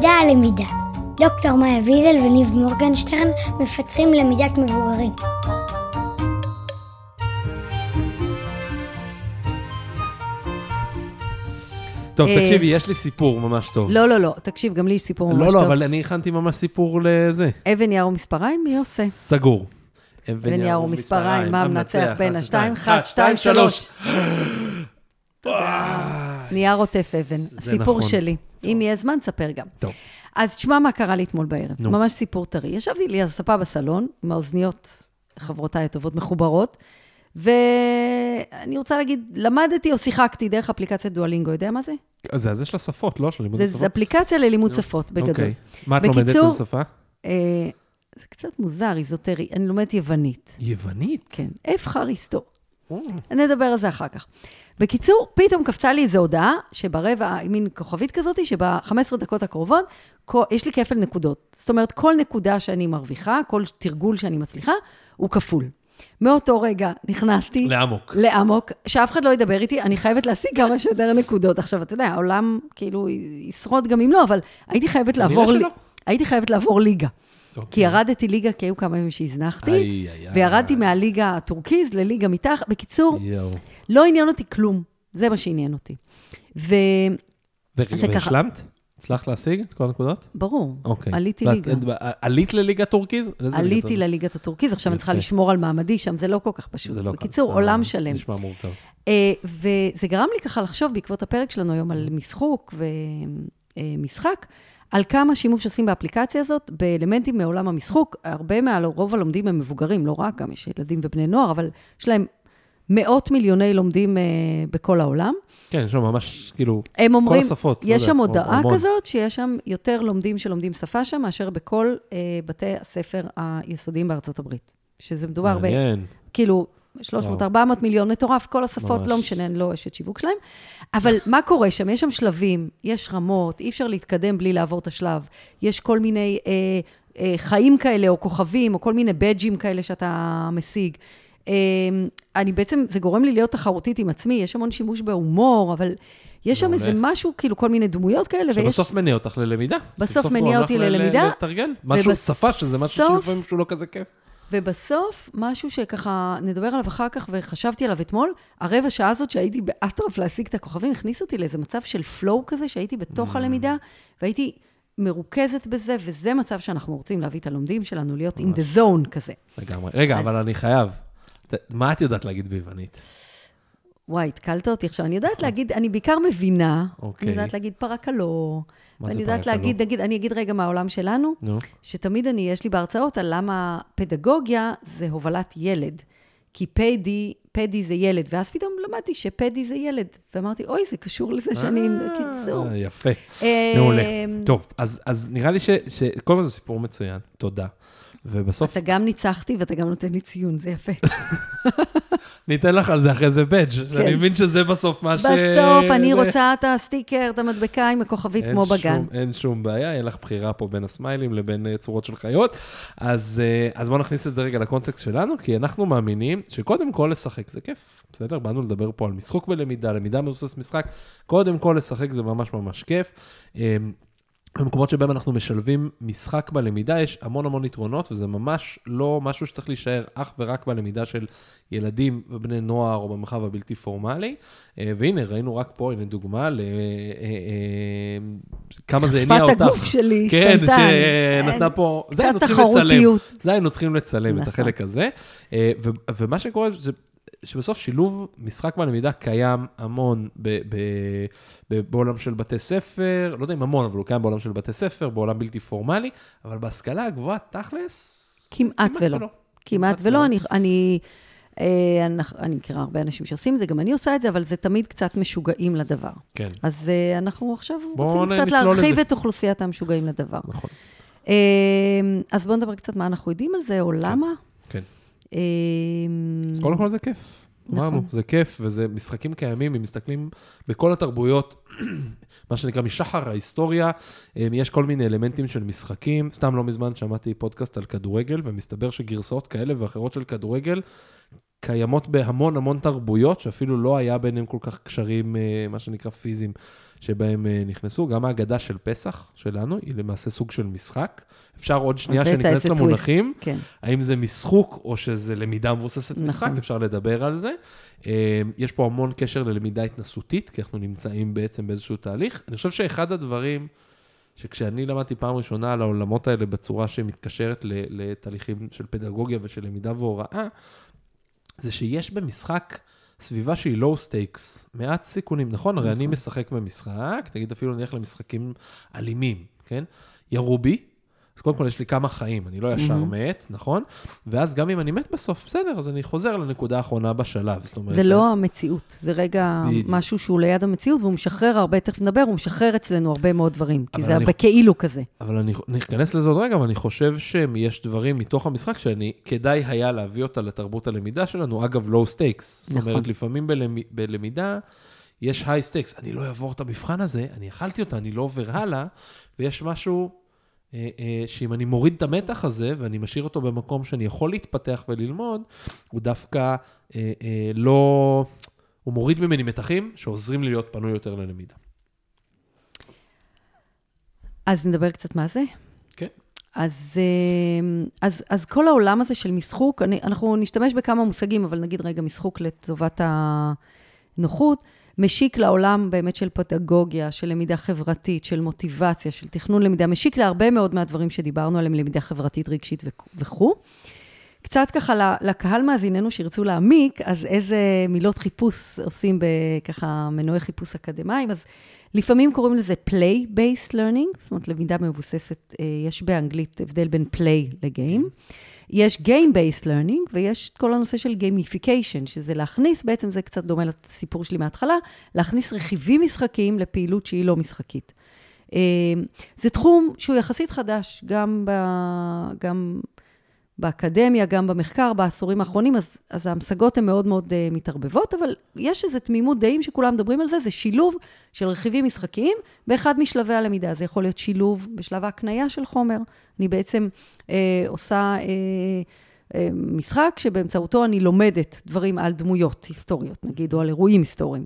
למידה על למידה. דוקטור מאיה ויזל וניב מורגנשטרן מפתחים למידת מבוגרים. טוב, אה, תקשיבי, יש לי סיפור ממש טוב. לא, לא, לא, תקשיב, גם לי יש סיפור ממש לא, טוב. לא, אבל אני הכנתי ממש סיפור לזה. אבן יער ומספריים, מי עושה? סגור. אבן יער ומספריים, מה מנצח בין השתיים? אחת, שתיים, שלוש. נייר עוטף אבן, סיפור נכון. שלי. אם יהיה זמן, תספר גם. טוב. אז תשמע מה קרה לי אתמול בערב, נו. ממש סיפור טרי. ישבתי לי על ספה בסלון, עם האוזניות, חברותיי הטובות, מחוברות, ואני רוצה להגיד, למדתי או שיחקתי דרך אפליקציית דואלינגו, יודע מה זה? אז זה הזה של השפות, לא? של לימוד השפות? זה אפליקציה ללימוד שפות, בגדול. אוקיי. מה את לומדת איזה שפה? אה, זה קצת מוזר, איזוטרי, אני לומדת יוונית. יוונית? כן, אף חריסטו. או, נדבר על זה אחר כך. בקיצור, פתאום קפצה לי איזו הודעה, שברבע, מין כוכבית כזאת, שב-15 דקות הקרובות, כל, יש לי כפל נקודות. זאת אומרת, כל נקודה שאני מרוויחה, כל תרגול שאני מצליחה, הוא כפול. מאותו רגע נכנסתי לאמוק. לאמוק, שאף אחד לא ידבר איתי, אני חייבת להשיג כמה שיותר נקודות. עכשיו, אתה יודע, העולם כאילו ישרוד גם אם לא, אבל הייתי חייבת לעבור... שלא. לי- הייתי חייבת לעבור ליגה. אוקיי. כי ירדתי ליגה, כי היו כמה ימים שהזנחתי, איי, איי, איי. וירדתי מהליגה הטורקיז לליגה מתחת. בקיצור. לא עניין אותי כלום. זה מה שעניין אותי. ככה. והשלמת? הצלחת להשיג את כל הנקודות? אוקיי. עליתי ליגה. את- עלית לליגה טורקיז? עליתי לליגת הטורקיז, עכשיו אני צריכה. לשמור על מעמדי שם, זה לא כל כך פשוט. זה לא. בקיצור, אה, עולם שלם. נשמע מורכב. אה, וזה גרם לי ככה לחשוב, בעקבות הפרק שלנו היום על משחוק ומשחק, על כמה שימוש עושים באפליקציה הזאת, באלמנטים מעולם המשחוק. הרבה מה... רוב הלומדים הם מבוגרים, לא רק, גם יש ילדים ובני נוער, אבל יש להם מאות מיליוני לומדים אה, בכל העולם. כן, יש לו ממש, כאילו, הם אומרים, השפות, לא יש יודע, שם הודעה המון. כזאת, שיש שם יותר לומדים שלומדים שפה שם, מאשר בכל אה, בתי הספר היסודיים בארצות הברית. שזה מדובר ב... מעניין. כאילו, וואו. 300-400 מיליון מטורף, כל השפות. לא משנה, אני לא אשת שיווק שלהם. אבל מה קורה שם? יש שם שלבים, יש רמות, אי אפשר להתקדם בלי לעבור את השלב. יש כל מיני אה, אה, חיים כאלה, או כוכבים, או כל מיני בדג'ים כאלה שאתה משיג. אה, אני בעצם, זה גורם לי להיות תחרותית עם עצמי, יש המון שימוש בהומור, אבל יש שם. איזה משהו, כאילו, כל מיני דמויות כאלה, ויש... שבסוף מניע אותך ללמידה. בסוף מניע אותי ל- ל- ללמידה, לתרגל. משהו, שפה, שזה משהו שלפעמים שהוא לא כזה כיף. ובסוף, משהו שככה, נדבר עליו אחר כך, וחשבתי עליו אתמול, הרבע שעה הזאת שהייתי באטרף להשיג את הכוכבים, הכניס אותי לאיזה מצב של פלואו כזה, שהייתי בתוך הלמידה, והייתי מרוכזת בזה, וזה מצב שאנחנו רוצים להביא את הלומדים שלנו, להיות in the zone כזה. לגמרי. רגע, אז- אבל אני חייב. מה את יודעת להגיד ביוונית? וואי, התקלת אותי עכשיו. אני יודעת להגיד, אני בעיקר מבינה, אוקיי. אני יודעת להגיד פרקלו, מה זה ואני יודעת? להגיד, נגיד, אני אגיד רגע מהעולם שלנו, נו. שתמיד אני, יש לי בהרצאות על למה פדגוגיה זה הובלת ילד. כי פדי, פדי זה ילד, ואז פתאום למדתי שפדי זה ילד. ואמרתי, אוי, זה קשור לזה שאני... בקיצור. אה, יפה. אה, מעולה. טוב, אז נראה לי ש... ש- קודם כל זה סיפור מצוין, תודה. ובסוף אתה גם ניצחתי ואתה גם נותן לי ציון, זה יפה. ניתן לך על זה אחרי זה בדג', אני מבין שזה בסוף מה ש... בסוף אני זה- רוצה את הסטיקר, את המדבקה עם הכוכבית אין כמו שום- בגן. אין שום בעיה, יהיה לך בחירה פה בין הסמיילים לבין אה, צורות של חיות. אז, אה, אז בואו נכניס את זה רגע לקונטקסט שלנו, כי אנחנו מאמינים שקודם כל לשחק זה כיף, בסדר? באנו לדבר פה על משחוק בלמידה, למידה מבוסס משחק, קודם כל לשחק זה ממש ממש כיף. במקומות שבהם אנחנו משלבים משחק בלמידה, יש המון המון יתרונות, וזה ממש לא משהו שצריך להישאר אך ורק בלמידה של ילדים ובני נוער או במרחב הבלתי פורמלי. אה, והנה, ראינו רק פה, הנה דוגמה ל... אה, אה, זה הניע אותך. שפת הגוף שלי כן, השתנתה. שנתנה פה... קצת. תחרותיות. זה היינו צריכים לצלם, את נכון. החלק הזה. ומה שקורה זה... שבסוף שילוב משחק בלמידה קיים המון ב- ב- ב- בעולם של בתי ספר, לא יודע אם המון, אבל הוא קיים בעולם של בתי ספר, בעולם בלתי פורמלי, אבל בהשכלה הגבוהה, תכלס, כמעט ולא. כמעט כמעט ולא. ולא. אני, אני, אה, אני, אני מכירה הרבה אנשים שעושים את זה, גם אני עושה את זה, אבל זה תמיד קצת משוגעים לדבר. כן, אז אה, אנחנו עכשיו רוצים קצת להרחיב לזה. את אוכלוסיית המשוגעים לדבר. נכון. אה, אז בואו נדבר קצת מה אנחנו יודעים על זה, או למה. כן. אה, אז קודם כל זה כיף. נכון. אמרנו, זה כיף, וזה משחקים קיימים, אם מסתכלים בכל התרבויות, מה שנקרא משחר ההיסטוריה, אה, יש כל מיני אלמנטים של משחקים. סתם לא מזמן שמעתי פודקאסט על כדורגל, ומסתבר שגרסאות כאלה ואחרות של כדורגל, קיימות בהמון המון תרבויות, שאפילו לא היה ביניהם כל כך קשרים, אה, מה שנקרא פיזיים, שבהם אה, נכנסו. גם ההגדה של פסח שלנו היא למעשה סוג של משחק. אפשר עוד שנייה הבאת שניכנס למונחים, כן. האם זה משחוק או שזה למידה מבוססת משחק, נכון. אפשר לדבר על זה. אה, יש פה המון קשר ללמידה התנסותית, כי אנחנו נמצאים בעצם באיזשהו תהליך. אני חושב שאחד הדברים... שכשאני למדתי פעם ראשונה על העולמות האלה בצורה שמתקשרת לתהליכים של פדגוגיה ושל למידה והוראה, זה שיש במשחק סביבה שהיא low stakes, מעט סיכונים, נכון? הרי אני משחק במשחק, נגיד אפילו נלך למשחקים אלימים, כן? ירו בי, אז קודם כל יש לי כמה חיים, אני לא ישר מת, נכון? ואז גם אם אני מת בסוף, בסדר, אז אני חוזר לנקודה האחרונה בשלב, זאת אומרת... זה לא המציאות, זה רגע. משהו שהוא ליד המציאות, והוא משחרר הרבה, תכף נדבר, הוא משחרר אצלנו הרבה מאוד דברים, כי זה אני- הרבה כאילו כזה. אבל אני ניכנס לזה עוד רגע, אבל אני חושב שיש דברים מתוך המשחק שאני, כדאי היה להביא אותה לתרבות הלמידה שלנו, אגב, low stakes. זאת נכון. אומרת, לפעמים בלמ- בלמידה יש high stakes. אני לא אעבור את המבחן הזה, אני אכלתי אותה, אני לא עובר הלאה, ויש משהו אה, אה, שאם אני מוריד את המתח הזה, ואני משאיר אותו במקום שאני יכול להתפתח וללמוד, הוא דווקא אה, אה, לא... הוא מוריד ממני מתחים שעוזרים לי להיות פנוי יותר ללמידה. אז נדבר קצת מה זה. כן. אז, אה, אז, אז כל העולם הזה של משחוק, אני, אנחנו נשתמש בכמה מושגים, אבל נגיד רגע משחוק לטובת הנוחות, משיק לעולם באמת של פדגוגיה, של למידה חברתית, של מוטיבציה, של תכנון למידה, משיק להרבה מאוד מהדברים שדיברנו עליהם, למידה חברתית, רגשית וכ- וכו'. קצת ככה לקהל מאזיננו שירצו להעמיק, אז איזה מילות חיפוש עושים בככה מנועי חיפוש אקדמיים, אז לפעמים קוראים לזה play-based learning, זאת אומרת, למידה מבוססת, אה, יש באנגלית הבדל בין play לגיים. יש game-based learning, ויש את כל הנושא של gamification, שזה להכניס, בעצם זה קצת דומה לסיפור שלי מההתחלה, להכניס רכיבים משחקיים לפעילות שהיא לא משחקית. אה, זה תחום שהוא יחסית חדש, גם, ב, גם באקדמיה, גם במחקר, בעשורים האחרונים, אז, אז ההמשגות הן מאוד מאוד uh, מתערבבות, אבל יש איזו תמימות דעים שכולם מדברים על זה, זה שילוב של רכיבים משחקיים באחד משלבי הלמידה. זה יכול להיות שילוב בשלב ההקנייה של חומר. אני בעצם uh, עושה uh, uh, משחק שבאמצעותו אני לומדת דברים על דמויות היסטוריות, נגיד, או על אירועים היסטוריים.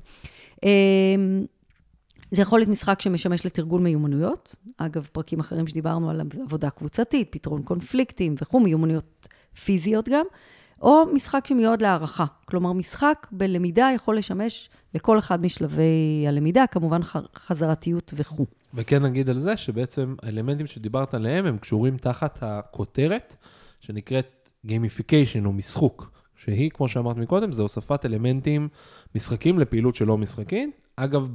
זה יכול להיות משחק שמשמש לתרגול מיומנויות. אגב, פרקים אחרים שדיברנו על עבודה קבוצתית, פתרון קונפליקטים וכו', מיומנויות פיזיות גם, או משחק שמיועד להערכה. כלומר, משחק בלמידה יכול לשמש לכל אחד משלבי הלמידה, כמובן חזרתיות וכו'. וכן נגיד על זה שבעצם האלמנטים שדיברת עליהם הם קשורים תחת הכותרת שנקראת gamification או משחוק, שהיא, כמו שאמרת מקודם, זה הוספת אלמנטים משחקים לפעילות שלא משחקית. אגב,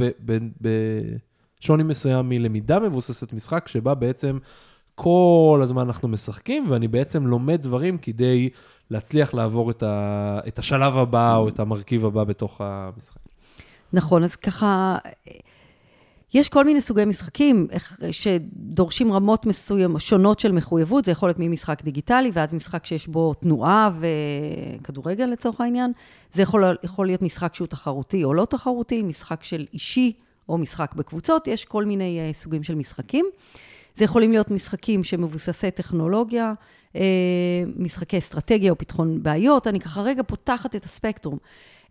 בשוני מסוים מלמידה מבוססת משחק, שבה בעצם כל הזמן אנחנו משחקים, ואני בעצם לומד דברים כדי להצליח לעבור את, ה- את השלב הבא או את המרכיב הבא בתוך המשחק. נכון, אז ככה, יש כל מיני סוגי משחקים שדורשים רמות מסוימות, שונות של מחויבות, זה יכול להיות ממשחק דיגיטלי, ואז משחק שיש בו תנועה וכדורגל לצורך העניין. זה יכול, יכול להיות משחק שהוא תחרותי או לא תחרותי, משחק של אישי או משחק בקבוצות, יש כל מיני uh, סוגים של משחקים. זה יכולים להיות משחקים שמבוססי טכנולוגיה, אה, משחקי אסטרטגיה או פתרון בעיות. אני ככה רגע פותחת את הספקטרום.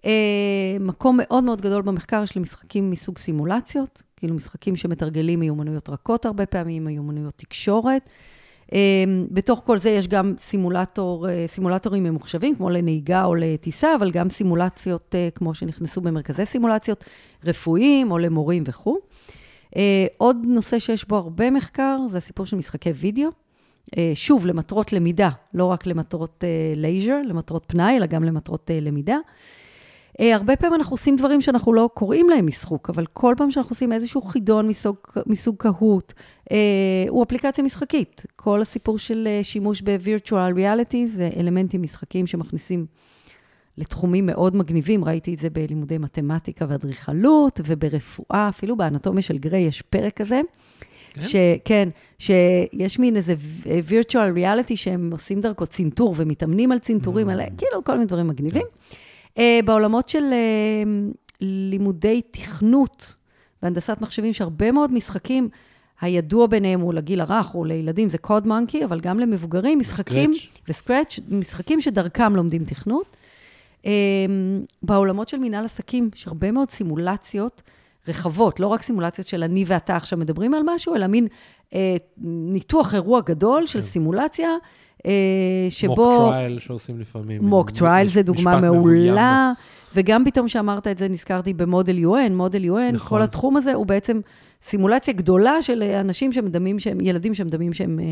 אה, מקום מאוד מאוד גדול במחקר יש למשחקים מסוג סימולציות, כאילו משחקים שמתרגלים מיומנויות רכות הרבה פעמים, מיומנויות תקשורת. אה, בתוך כל זה יש גם סימולטור, אה, סימולטורים ממוחשבים, כמו לנהיגה או לטיסה, אבל גם סימולציות אה, כמו שנכנסו במרכזי סימולציות, רפואיים או למורים וכו'. עוד נושא שיש בו הרבה מחקר, זה הסיפור של משחקי וידאו. שוב, למטרות למידה, לא רק למטרות leisure, למטרות פנאי, אלא גם למטרות למידה. אה, הרבה פעמים אנחנו עושים דברים שאנחנו לא קוראים להם משחוק, אבל כל פעם שאנחנו עושים איזשהו חידון מסוג, מסוג קהוט, אה, הוא אפליקציה משחקית. כל הסיפור של אה, שימוש ב-virtual reality זה אלמנטים משחקיים שמכניסים לתחומים מאוד מגניבים, ראיתי את זה בלימודי מתמטיקה ואדריכלות וברפואה, אפילו באנטומיה של גריי יש פרק כזה. כן? שכן, שיש מין איזה virtual reality שהם עושים דרכו צנתור ומתאמנים על צנתורים, על, כאילו כל מיני דברים מגניבים. Uh, בעולמות של uh, לימודי תכנות והנדסת מחשבים, שהרבה מאוד משחקים, הידוע ביניהם הוא לגיל הרך או לילדים, זה קוד מונקי, אבל גם למבוגרים, משחקים, ו Scratch. משחקים שדרכם לומדים תכנות. Uh, אמ, בעולמות של מנהל עסקים יש הרבה מאוד סימולציות רחבות, לא רק סימולציות של אני ואתה עכשיו מדברים על משהו, אלא מין אה, ניתוח אירוע גדול של כן. סימולציה, אה, שבו... מוק טרייל שעושים לפעמים. mock trial זה דוגמה. מעולה, וגם פתאום שאמרת את זה, נזכרתי ב model UN, model UN, נכון. כל התחום הזה הוא בעצם סימולציה גדולה של אנשים שמדמים שהם, ילדים שמדמים שהם אה,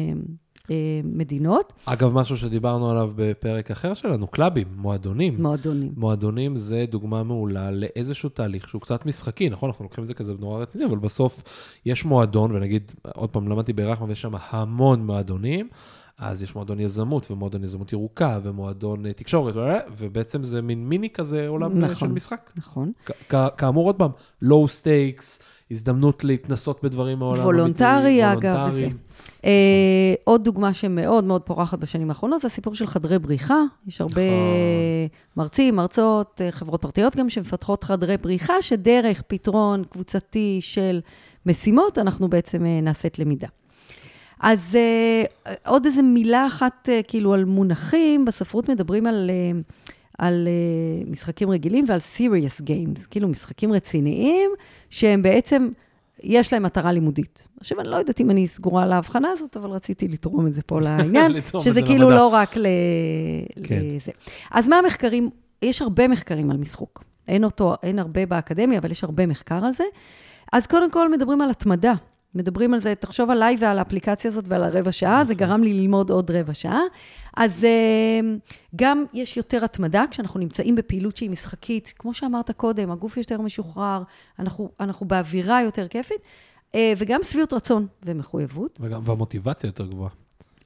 אה, מדינות, אגב, משהו שדיברנו עליו בפרק אחר שלנו, קלאבים, מועדונים. מועדונים. מועדונים זה דוגמה מעולה לאיזשהו תהליך שהוא קצת משחקי, נכון? אנחנו לוקחים את זה כזה נורא רציני, אבל בסוף יש מועדון, ונגיד, עוד פעם, למדתי ברחמה ויש שם המון מועדונים, אז יש מועדון יזמות, ומועדון יזמות ירוקה, ומועדון אה, תקשורת, ובעצם זה מין מיני כזה עולם אה, נכון. של משחק. נכון. כאמור, עוד פעם, low stakes, הזדמנות להתנסות בדברים מהעולם voluntary, אגב. וזה. אה, עוד דוגמה שמאוד מאוד פורחת בשנים האחרונות, זה הסיפור של חדרי בריחה. יש הרבה נכון. מרצים, מרצות, אה, חברות פרטיות גם, שמפתחות חדרי בריחה, שדרך פתרון קבוצתי של משימות, אנחנו בעצם אה, נעשית למידה. אז אה, עוד איזה מילה אחת, אה, כאילו, על מונחים, בספרות מדברים על, אה, על אה, משחקים רגילים ועל serious games, כאילו משחקים רציניים, שהם בעצם, יש להם מטרה לימודית. עכשיו, אני לא יודעת אם אני סגורה על ההבחנה הזאת, אבל רציתי לתרום את זה פה לעניין, שזה זה כאילו למדע. לא רק ל... כן. לזה. אז מה המחקרים? יש הרבה מחקרים על משחוק. אין אותו, אין הרבה באקדמיה, אבל יש הרבה מחקר על זה. אז קודם כל מדברים על התמדה. מדברים על זה, תחשוב עליי ועל האפליקציה הזאת ועל הרבע שעה, זה גרם לי ללמוד עוד רבע שעה. אז אה, גם יש יותר התמדה כשאנחנו נמצאים בפעילות שהיא משחקית. כמו שאמרת קודם, הגוף יותר משוחרר, אנחנו, אנחנו באווירה יותר כיפית, אה, וגם שביעות רצון ומחויבות. וגם, והמוטיבציה יותר גבוהה.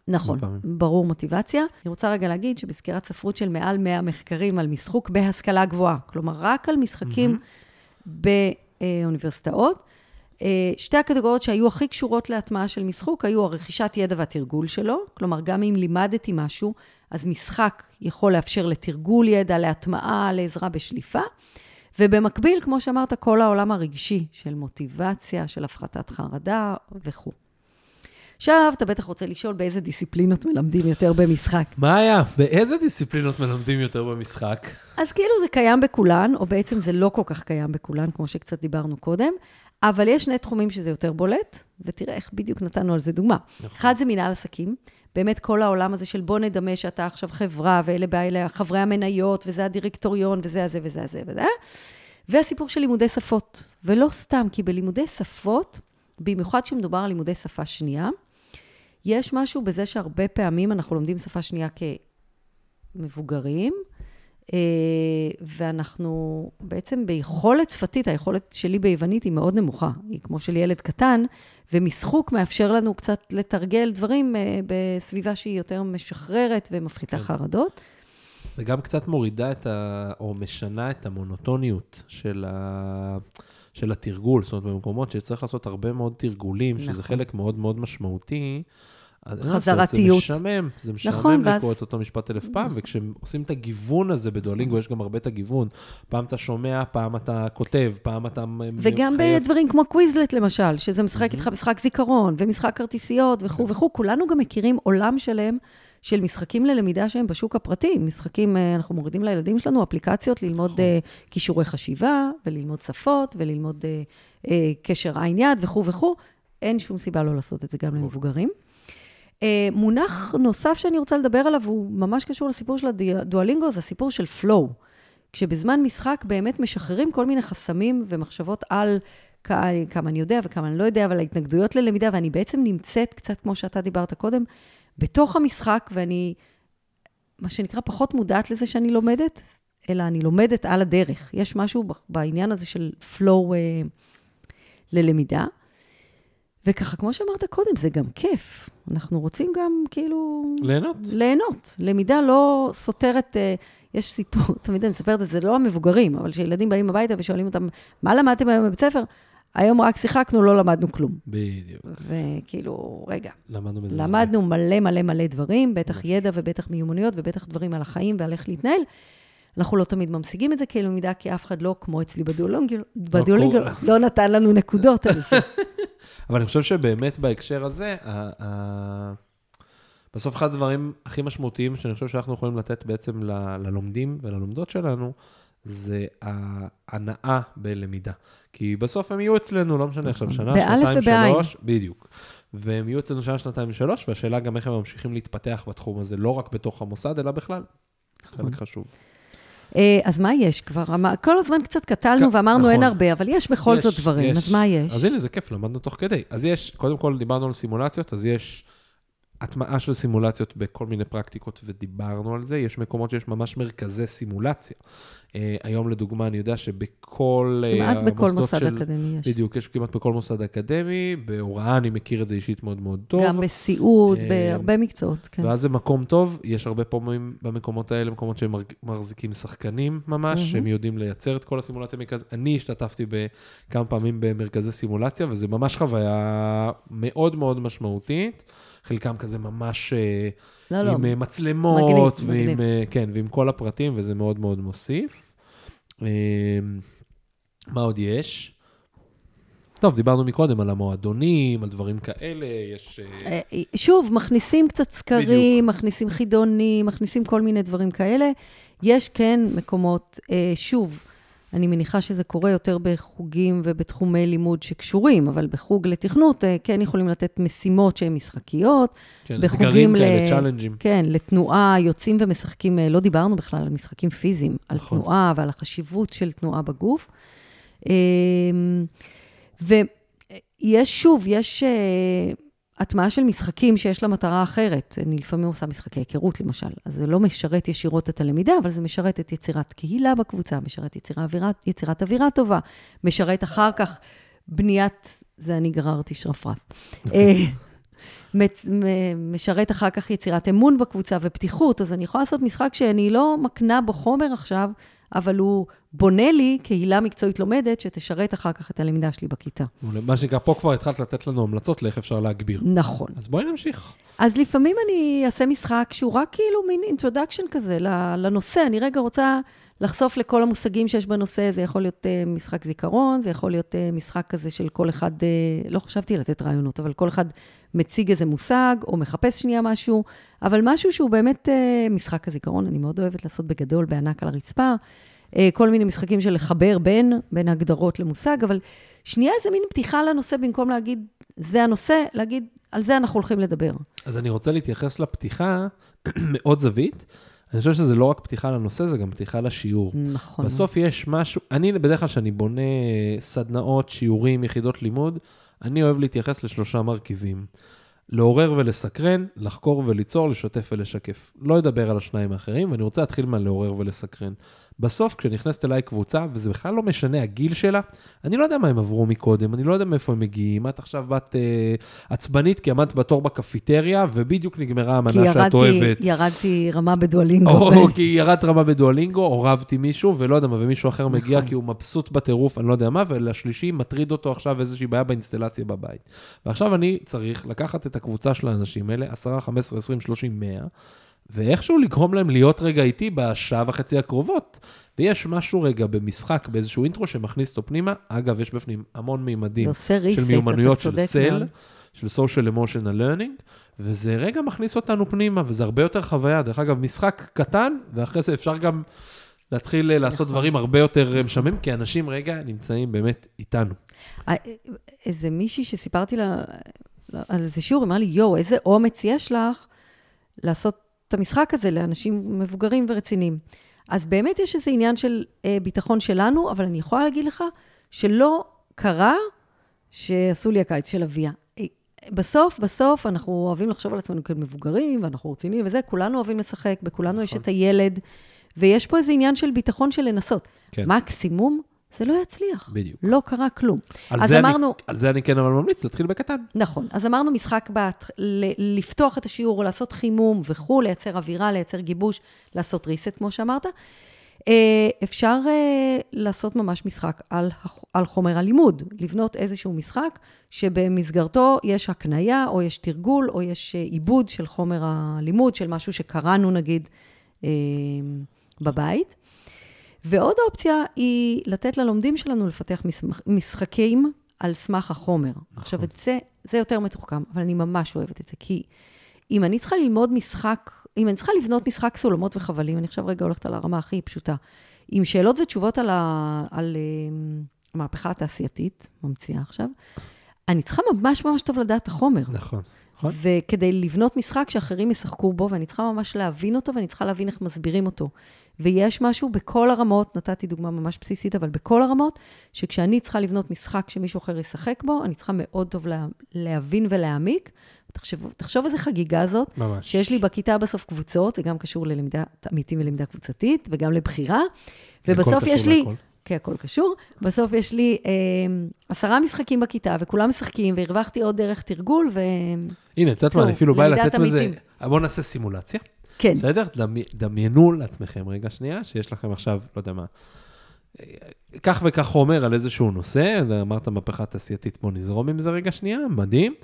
נכון. ברור מוטיבציה. אני רוצה רגע להגיד שבסקירת ספרות של מעל 100 מחקרים על משחוק בהשכלה גבוהה, כלומר, רק על משחקים באוניברסיטאות, אה, שתי הקטגוריות שהיו הכי קשורות להטמעה של משחוק היו הרכישת ידע והתרגול שלו, כלומר, גם אם לימדתי משהו, אז משחק יכול לאפשר לתרגול ידע, להטמעה, לעזרה בשליפה. ובמקביל, כמו שאמרת, כל העולם הרגשי של מוטיבציה, של הפחתת חרדה וכו'. עכשיו, אתה בטח רוצה לשאול באיזה דיסציפלינות מלמדים יותר במשחק. מה היה? באיזה דיסציפלינות מלמדים יותר במשחק? אז כאילו זה קיים בכולן, או בעצם זה לא כל כך קיים בכולן, כמו שקצת דיברנו קודם, אבל יש שני תחומים שזה יותר בולט, ותראה איך בדיוק נתנו על זה דוגמה. אחד זה מנהל עסקים, באמת כל העולם הזה של בוא נדמה שאתה עכשיו חברה, ואלה באלה חברי המניות, וזה הדירקטוריון, וזה הזה וזה הזה וזה, והסיפור של לימודי שפות. ולא סתם, כי בלימודי שפות, במיוחד כשמדובר על לימודי שפה שנייה, יש משהו בזה שהרבה פעמים אנחנו לומדים שפה שנייה כמבוגרים, ואנחנו בעצם ביכולת שפתית, היכולת שלי ביוונית היא מאוד נמוכה, היא כמו של ילד קטן, ומשחוק מאפשר לנו קצת לתרגל דברים אה, בסביבה שהיא יותר משחררת ומפחיתה כן. חרדות. וגם קצת מורידה את ה... או משנה את המונוטוניות של, ה... של התרגול. זאת אומרת, במקומות שצריך לעשות הרבה מאוד תרגולים, נכון. שזה. חלק מאוד מאוד משמעותי, לעשות, חזרתיות. זה משעמם, זה משעמם נכון, לקרוא ואז- את אותו משפט אלף פעם, וכשעושים את הגיוון הזה בדואלינגו, יש גם הרבה את הגיוון. פעם אתה שומע, פעם אתה כותב, פעם אתה וגם מחייב. בדברים כמו קוויזלט למשל, שזה משחק איתך משחק זיכרון, ומשחק כרטיסיות וכו' וכו', כולנו גם מכירים עולם שלם של משחקים ללמידה שהם בשוק הפרטי. משחקים, אה, אנחנו מורידים לילדים שלנו אפליקציות ללמוד אה, כישורי חשיבה, וללמוד שפות, וללמוד אה, אה, קשר עין-יד וכו' וכו'. אין שום סיבה לא לעשות את זה גם למבוגרים. אה, מונח נוסף שאני רוצה לדבר עליו, הוא ממש קשור לסיפור של הדואלינגו, זה הסיפור של flow. כשבזמן משחק באמת משחררים כל מיני חסמים ומחשבות על כמה אני יודע וכמה אני לא יודע, אבל ההתנגדויות ללמידה, ואני בעצם נמצאת קצת, כמו שאתה דיברת קודם, בתוך המשחק, ואני, מה שנקרא, פחות מודעת לזה שאני לומדת, אלא אני לומדת על הדרך. יש משהו בעניין הזה של flow אה, ללמידה. וככה, כמו שאמרת קודם, זה גם כיף. אנחנו רוצים גם, כאילו... ליהנות. ליהנות. למידה לא סותרת, אה, יש סיפור, תמיד אני מספרת את זה, לא המבוגרים, אבל כשילדים באים הביתה ושואלים אותם, מה למדתם היום בבית ספר? היום רק שיחקנו, לא למדנו כלום. בדיוק. וכאילו, רגע, למדנו בזה. למדנו מלא מלא מלא דברים, בטח ידע ובטח מיומנויות ובטח דברים על החיים ועל איך להתנהל. אנחנו לא תמיד ממשיגים את זה כלמידה, כי אף אחד לא, כמו אצלי בדואלינגו, קורא. לא נתן לנו נקודות על זה. אבל אני חושב שבאמת בהקשר הזה, בסוף אחד הדברים הכי משמעותיים שאני חושב שאנחנו יכולים לתת בעצם ל- ללומדים וללומדות שלנו, זה ההנאה בלמידה. כי בסוף הם יהיו אצלנו, לא משנה עכשיו, שנה, שנתיים. שלוש, בדיוק. והם יהיו אצלנו שנה, שנתיים, שלוש, והשאלה גם איך הם ממשיכים להתפתח בתחום הזה, לא רק בתוך המוסד, אלא בכלל. נכון. חלק חשוב. אה, אז מה יש כבר? כל הזמן קצת קטלנו כן, ואמרנו אין נכון. הרבה, אבל יש בכל יש, זאת דברים, יש. אז מה יש? אז הנה, זה כיף, למדנו תוך כדי. אז יש, קודם כל דיברנו על סימולציות, אז יש הטמעה של סימולציות בכל מיני פרקטיקות, ודיברנו על זה. יש מקומות שיש ממש מרכזי סימולציה. אה, היום, לדוגמה, אני יודע שבכל אה, כמעט בכל המוסדות מוסד של- אקדמי יש. בדיוק, יש כמעט בכל מוסד אקדמי, בהוראה אני מכיר את זה אישית מאוד מאוד טוב. גם בסיעוד, אה, בהרבה מקצועות, כן. ואז זה מקום טוב, יש הרבה פעמים במקומות האלה, מקומות שהם מחזיקים שחקנים ממש, מהמם. שהם יודעים לייצר את כל הסימולציה. אני השתתפתי בכמה פעמים במרכזי סימולציה, וזה ממש חוויה מאוד מאוד משמעותית. חלקם כזה ממש אה, לא, לא, עם אה, מצלמות, מגניב, ועם, מגניב. אה, כן, ועם כל הפרטים, וזה מאוד מאוד מוסיף. מה עוד יש? טוב, דיברנו מקודם על המועדונים, על דברים כאלה, יש... שוב, מכניסים קצת סקרים, מכניסים חידונים, מכניסים כל מיני דברים כאלה. יש כן מקומות, שוב, אני מניחה שזה קורה יותר בחוגים ובתחומי לימוד שקשורים, אבל בחוג לתכנות אה, כן יכולים לתת משימות שהן משחקיות. כן, אתגרים כאלה, צ'אלנג'ים. כן, לתנועה, יוצאים ומשחקים, אה, לא דיברנו בכלל על משחקים פיזיים, על נכון. תנועה ועל החשיבות של תנועה בגוף. אה, ויש, שוב, יש אה, הטמעה של משחקים שיש לה מטרה אחרת. אני לפעמים עושה משחקי היכרות, למשל. אז זה לא משרת ישירות את הלמידה, אבל זה משרת את יצירת קהילה בקבוצה, משרת יצירה אווירה, יצירת אווירה טובה, משרת אחר כך בניית, זה אני גררתי שרפרף. אה, מצ- מ- משרת אחר כך יצירת אמון בקבוצה ופתיחות, אז אני יכולה לעשות משחק שאני לא מקנה בו חומר עכשיו, אבל הוא בונה לי קהילה מקצועית לומדת שתשרת אחר כך את הלמידה שלי בכיתה. מה שנקרא, פה כבר התחלת לתת לנו המלצות לאיך אפשר להגביר. נכון. אז בואי נמשיך. אז לפעמים אני אעשה משחק שהוא רק כאילו מין introduction כזה לנושא. אני רגע רוצה לחשוף לכל המושגים שיש בנושא. זה יכול להיות uh, משחק זיכרון, זה יכול להיות uh, משחק כזה של כל אחד, uh, לא חשבתי לתת רעיונות, אבל כל אחד מציג איזה מושג, או מחפש שנייה משהו, אבל משהו שהוא באמת uh, משחק הזיכרון, אני מאוד אוהבת לעשות בגדול, בענק על הרצפה. Uh, כל מיני משחקים של לחבר בין, בין הגדרות למושג, אבל שנייה איזה מין פתיחה לנושא, במקום להגיד, זה הנושא, להגיד, על זה אנחנו הולכים לדבר. אז אני רוצה להתייחס לפתיחה מעוד זווית. אני חושב שזה לא רק פתיחה לנושא, זה גם פתיחה לשיעור. נכון. בסוף יש משהו, אני בדרך כלל כשאני בונה סדנאות, שיעורים, יחידות לימוד, אני אוהב להתייחס לשלושה מרכיבים. לעורר ולסקרן, לחקור וליצור, לשתף ולשקף. לא אדבר על השניים האחרים, ואני רוצה להתחיל מהלעורר ולסקרן. בסוף, כשנכנסת אליי קבוצה, וזה בכלל לא משנה הגיל שלה, אני לא יודע מה הם עברו מקודם, אני לא יודע מאיפה הם מגיעים. את עכשיו בת אה, עצבנית, כי עמדת בתור בקפיטריה, ובדיוק נגמרה כי המנה שאת ירדתי, אוהבת. ירדתי רמה בדואלינגו. או ו- כי ירדת רמה בדואלינגו, או רבתי מישהו, ולא יודע מה, ומישהו אחר מגיע נכון. כי הוא מבסוט בטירוף, אני לא יודע מה, ולשלישי מטריד אותו עכשיו איזושהי בעיה באינסטלציה בבית. ועכשיו אני צריך לקחת את הקבוצה של האנשים האלה, 10, 15, 20, 30, 100, ואיכשהו לגרום להם להיות רגע איתי בשעה וחצי הקרובות. ויש משהו רגע במשחק, באיזשהו אינטרו שמכניס אותו פנימה. אגב, יש בפנים המון מימדים של מיומנויות של סל, מאוד. של social emotional learning, וזה רגע מכניס אותנו פנימה, וזה הרבה יותר חוויה. דרך אגב, משחק קטן, ואחרי זה אפשר גם להתחיל אה, לעשות נכון. דברים הרבה יותר אה, משעממים, כי אנשים רגע נמצאים באמת איתנו. אה, איזה מישהי שסיפרתי לה על איזה שיעור, אמרה לי, יואו, איזה אומץ יש לך לעשות את המשחק הזה לאנשים מבוגרים ורציניים. אז באמת יש איזה עניין של אה, ביטחון שלנו, אבל אני יכולה להגיד לך שלא קרה שעשו לי הקיץ של אביה. אה, בסוף, בסוף, אנחנו אוהבים לחשוב על עצמנו כמבוגרים, ואנחנו רציניים וזה, כולנו אוהבים לשחק, בכולנו יש נכון. את הילד, ויש פה איזה עניין של ביטחון של לנסות. כן. מקסימום, זה לא יצליח. בדיוק. לא קרה כלום. על אז זה אני- אמרנו- על זה אני כן אבל ממליץ, להתחיל בקטן. נכון. אז אמרנו משחק בת, ל- לפתוח את השיעור, או לעשות חימום וכו', לייצר אווירה, לייצר גיבוש, לעשות reset, כמו שאמרת. אה, אפשר אה, לעשות ממש משחק על, על חומר הלימוד, לבנות איזשהו משחק שבמסגרתו יש הקנייה, או יש תרגול, או יש אה, עיבוד של חומר הלימוד, של משהו שקראנו נגיד בבית. ועוד אופציה היא לתת ללומדים שלנו לפתח משחקים על סמך החומר. נכון. עכשיו, את זה, זה יותר מתוחכם, אבל אני ממש אוהבת את זה, כי אם אני צריכה ללמוד משחק, אם אני צריכה לבנות משחק סולמות וחבלים, אני עכשיו רגע הולכת על הרמה הכי פשוטה, עם שאלות ותשובות על, ה, על אה, המהפכה התעשייתית, ממציאה עכשיו, אני צריכה ממש ממש טוב לדעת את החומר. נכון. נכון. וכדי לבנות משחק שאחרים ישחקו בו, ואני צריכה ממש להבין אותו, ואני צריכה להבין איך מסבירים אותו. ויש משהו בכל הרמות, נתתי דוגמה ממש בסיסית, אבל בכל הרמות, שכשאני צריכה לבנות משחק שמישהו אחר ישחק בו, אני צריכה מאוד טוב לה, להבין ולהעמיק. תחשב, תחשוב איזה חגיגה זאת, ממש. שיש לי בכיתה בסוף קבוצות, זה גם קשור ללמידה עמיתים ולמידה קבוצתית, וגם לבחירה, ובסוף יש לי... להכל. כי הכל קשור. בסוף יש לי אה, עשרה משחקים בכיתה, וכולם משחקים, והרווחתי עוד דרך תרגול, ו... הנה, את יודעת מה, אני אפילו בא לתת בזה... בואו נעשה סימולציה. כן. בסדר? דמי- דמיינו לעצמכם רגע שנייה, שיש לכם עכשיו, לא יודע מה, כך וכך חומר על איזשהו נושא, אמרת מהפכה תעשייתית, בוא נזרום עם זה רגע שנייה, מדהים.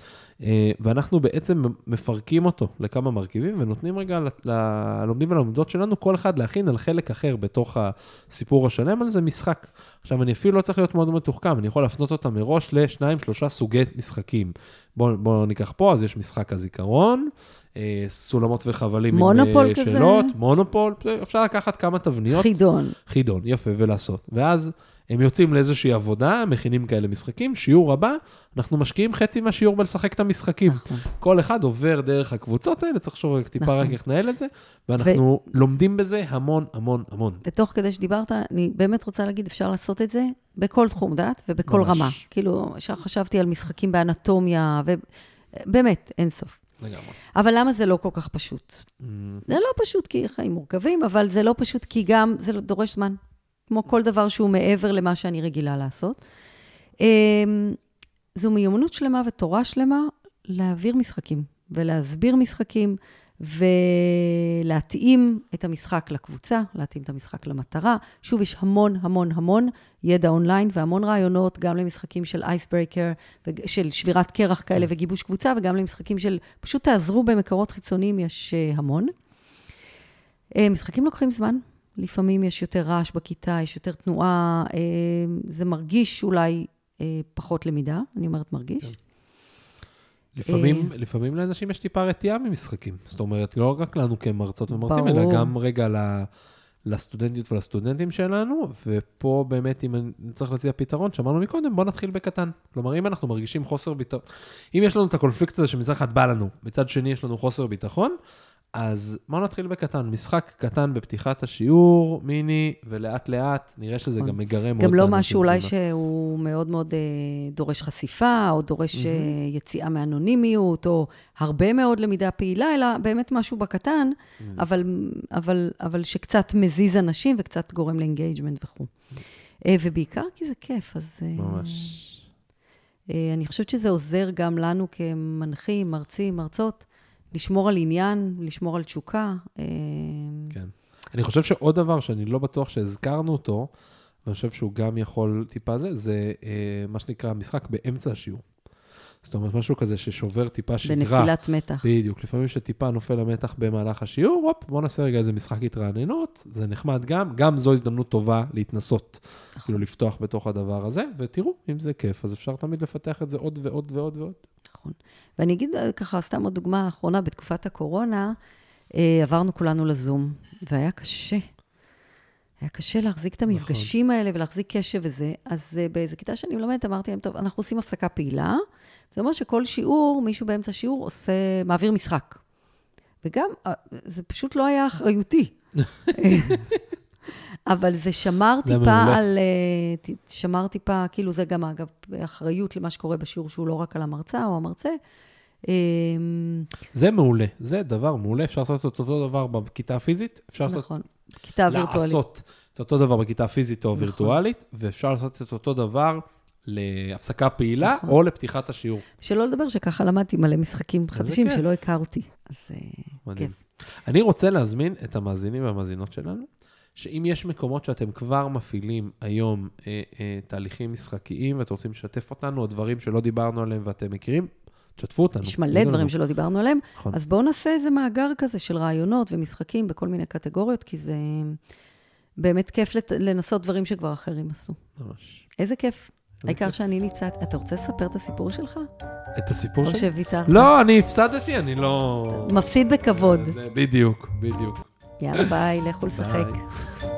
אה, ואנחנו בעצם מפרקים אותו לכמה מרכיבים, ונותנים רגע ללומדים וללומדות שלנו, כל אחד להכין על חלק אחר בתוך הסיפור השלם על זה משחק. עכשיו, אני אפילו לא צריך להיות מאוד מתוחכם, אני יכול להפנות אותם מראש לשניים, שלושה סוגי משחקים. בואו בוא ניקח פה, אז יש משחק הזיכרון, אה, סולמות וחבלים מונופול עם אה, כזה? שאלות, מונופול, אפשר לקחת כמה תבניות. חידון. חידון, יפה, ולעשות. ואז הם יוצאים לאיזושהי עבודה, מכינים כאלה משחקים, שיעור הבא, אנחנו משקיעים חצי מהשיעור בלשחק את המשחקים. נכון. כל אחד עובר דרך הקבוצות האלה, צריך לחשוב רק טיפה נכון. רק איך לנהל את זה, ואנחנו לומדים בזה המון, המון, המון. ותוך כדי שדיברת, אני באמת רוצה להגיד, אפשר לעשות את זה בכל תחום דעת ובכל ממש. רמה. כאילו, ישר חשבתי על משחקים באנטומיה, ובאמת, אין סוף. לגמרי. אבל למה זה לא כל כך פשוט? Mm, זה לא פשוט כי חיים מורכבים, אבל זה לא פשוט כי גם זה דורש זמן. כמו כל דבר שהוא מעבר למה שאני רגילה לעשות. אמ, זו מיומנות שלמה ותורה שלמה להעביר משחקים ולהסביר משחקים ולהתאים את המשחק לקבוצה, להתאים את המשחק למטרה. שוב, יש המון המון המון ידע אונליין והמון רעיונות, גם למשחקים של אייסברקר, של שבירת קרח כאלה וגיבוש קבוצה, וגם למשחקים של פשוט תעזרו במקורות חיצוניים, יש אה, המון. אה, משחקים לוקחים זמן. לפעמים יש יותר רעש בכיתה, יש יותר תנועה, אה, זה מרגיש אולי אה, פחות למידה, אני אומרת מרגיש. כן. לפעמים, אה. לפעמים לאנשים יש טיפה רתיעה ממשחקים. זאת אומרת, לא רק לנו כמרצות ומרצים. אלא גם רגע ל- לסטודנטיות ולסטודנטים שלנו, ופה באמת, אם אני צריך להציע פתרון, שאמרנו מקודם, בוא נתחיל בקטן. כלומר, אם אנחנו מרגישים חוסר ביטחון, אם יש לנו את הקונפליקט הזה שמצד אחד בא לנו, מצד שני יש לנו חוסר ביטחון, אז בואו נתחיל בקטן. משחק קטן בפתיחת השיעור, מיני, ולאט לאט, נראה שזה נכון. גם מגרה מאוד. גם לא משהו אולי. שהוא מאוד מאוד אה, דורש חשיפה, או דורש אה, יציאה מאנונימיות, או הרבה מאוד למידה פעילה, אלא באמת משהו בקטן, אבל, שקצת מזיז אנשים וקצת גורם ל engagement וכו'. אה, ובעיקר כי זה כיף, אז... ממש. אני חושבת שזה עוזר גם לנו כמנחים, מרצים, מרצות, לשמור על עניין, לשמור על תשוקה. אה, כן. אני חושב שעוד דבר שאני לא בטוח שהזכרנו אותו, ואני חושב שהוא גם יכול טיפה זה, זה אה, מה שנקרא משחק באמצע השיעור. זאת אומרת, משהו כזה ששובר טיפה שגרה. בנפילת מתח. בדיוק, לפעמים שטיפה נופל המתח במהלך השיעור, הופ, בוא נעשה רגע איזה משחק התרעננות, זה נחמד גם, גם זו הזדמנות טובה להתנסות, נכון. כאילו לפתוח בתוך הדבר הזה, ותראו, אם זה כיף, אז אפשר תמיד לפתח את זה עוד ועוד ועוד ועוד. נכון. ואני אגיד אה, ככה, סתם עוד דוגמה אחרונה, בתקופת הקורונה, אה, עברנו כולנו לזום, והיה קשה. היה קשה להחזיק את המפגשים האלה ולהחזיק קשב וזה. אז אה, באיזה כיתה שאני מלמדת, אמרתי להם, טוב, אנחנו עושים הפסקה פעילה. זה אומר שכל שיעור, מישהו באמצע השיעור עושה, מעביר משחק. וגם, זה פשוט לא היה אחריותי. אבל זה שמר טיפה מעולה. על... אה, שמר טיפה, כאילו זה גם, אגב, אחריות למה שקורה בשיעור, שהוא לא רק על המרצה או המרצה. אה, זה מעולה, זה דבר מעולה, אפשר לעשות את אותו דבר בכיתה הפיזית, אפשר לעשות נכון, כיתה וירטואלית. לעשות את אותו דבר בכיתה פיזית או נכון. וירטואלית, ואפשר לעשות את אותו דבר להפסקה פעילה נכון. או לפתיחת השיעור. שלא לדבר שככה למדתי מלא משחקים חדשים. שלא הכרתי. אז אה, מדהים. כיף. אני רוצה להזמין את המאזינים והמאזינות שלנו, שאם יש מקומות שאתם כבר מפעילים היום אה, אה, תהליכים משחקיים ואתם רוצים לשתף אותנו, או דברים שלא דיברנו עליהם ואתם מכירים, תשתפו אותנו. יש מלא דברים לנו. שלא דיברנו עליהם, נכון. אז בואו נעשה איזה מאגר כזה של רעיונות ומשחקים בכל מיני קטגוריות, כי זה באמת כיף לת- לנסות דברים שכבר אחרים עשו. ממש. איזה כיף. העיקר שאני ניצחתי. אתה רוצה לספר את הסיפור שלך? את הסיפור או שלי? שוויתרת? לא, אני הפסדתי, אני לא... מפסיד בכבוד. זה- בדיוק, בדיוק. יאללה, ביי, לכו לשחק. ביי.